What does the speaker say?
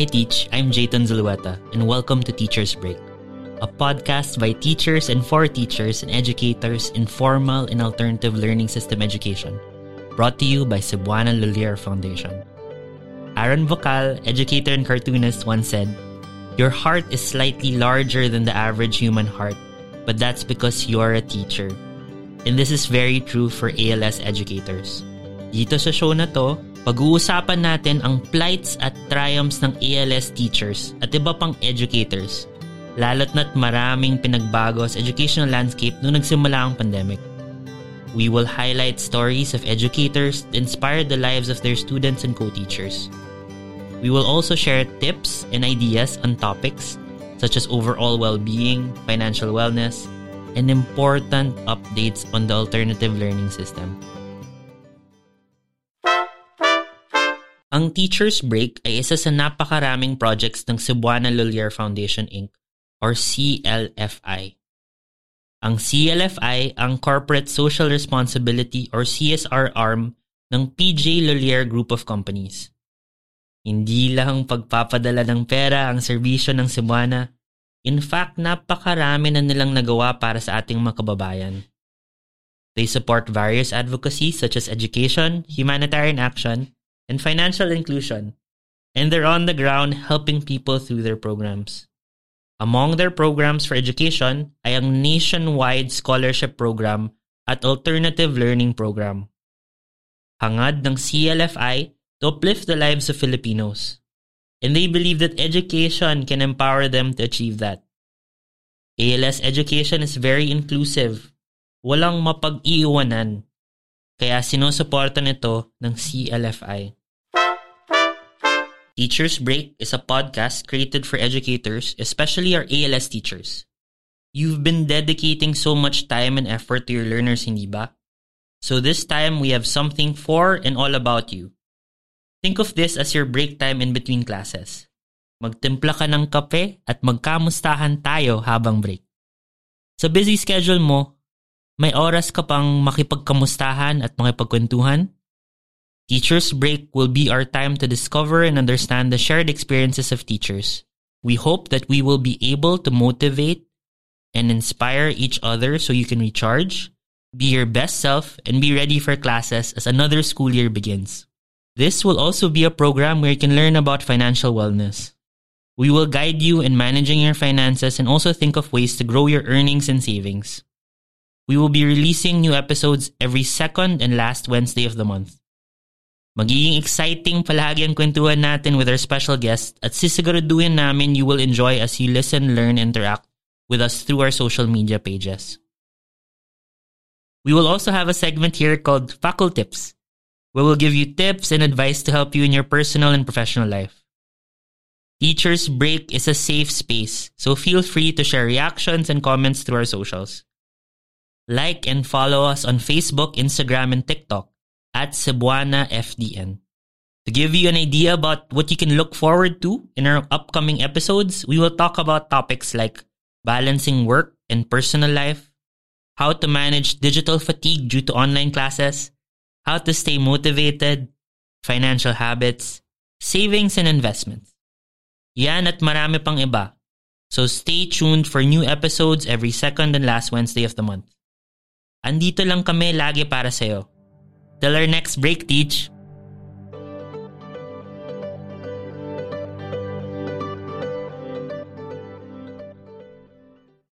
Hi Teach, I'm Jayton Zulueta, and welcome to Teacher's Break, a podcast by teachers and for teachers and educators in formal and alternative learning system education, brought to you by Cebuana Lolier Foundation. Aaron Vocal, educator and cartoonist, once said, Your heart is slightly larger than the average human heart, but that's because you're a teacher. And this is very true for ALS educators. Dito sa show na to, pag-uusapan natin ang plights at triumphs ng ALS teachers at iba pang educators, lalo't na't maraming pinagbago sa educational landscape nung nagsimula ang pandemic. We will highlight stories of educators that inspired the lives of their students and co-teachers. We will also share tips and ideas on topics such as overall well-being, financial wellness, and important updates on the alternative learning system. Ang Teacher's Break ay isa sa napakaraming projects ng Cebuana Lolier Foundation Inc. or CLFI. Ang CLFI ang Corporate Social Responsibility or CSR arm ng PJ Lolier Group of Companies. Hindi lang pagpapadala ng pera ang serbisyo ng Cebuana. In fact, napakarami na nilang nagawa para sa ating mga kababayan. They support various advocacies such as education, humanitarian action, and financial inclusion, and they're on the ground helping people through their programs. Among their programs for education ay ang nationwide scholarship program at alternative learning program. Hangad ng CLFI to uplift the lives of Filipinos. And they believe that education can empower them to achieve that. ALS education is very inclusive. Walang mapag-iiwanan. Kaya sinusuporta nito ng CLFI. Teacher's Break is a podcast created for educators, especially our ALS teachers. You've been dedicating so much time and effort to your learners, hindi ba? So this time we have something for and all about you. Think of this as your break time in between classes. Magtimpla ka ng kape at magkamustahan tayo habang break. Sa busy schedule mo, may oras ka pang makipagkamustahan at makipagkwentuhan? Teacher's Break will be our time to discover and understand the shared experiences of teachers. We hope that we will be able to motivate and inspire each other so you can recharge, be your best self, and be ready for classes as another school year begins. This will also be a program where you can learn about financial wellness. We will guide you in managing your finances and also think of ways to grow your earnings and savings. We will be releasing new episodes every second and last Wednesday of the month. Magiging exciting palagi ang kwentuhan natin with our special guest at sisiguraduhin namin you will enjoy as you listen, learn, interact with us through our social media pages. We will also have a segment here called Faculty Tips, where we'll give you tips and advice to help you in your personal and professional life. Teachers Break is a safe space, so feel free to share reactions and comments through our socials. Like and follow us on Facebook, Instagram, and TikTok at Cebuana FDN. To give you an idea about what you can look forward to in our upcoming episodes, we will talk about topics like balancing work and personal life, how to manage digital fatigue due to online classes, how to stay motivated, financial habits, savings and investments. Yan at marami pang iba. So stay tuned for new episodes every second and last Wednesday of the month. Andito lang kami lagi para sa'yo. Till our next break, Teach.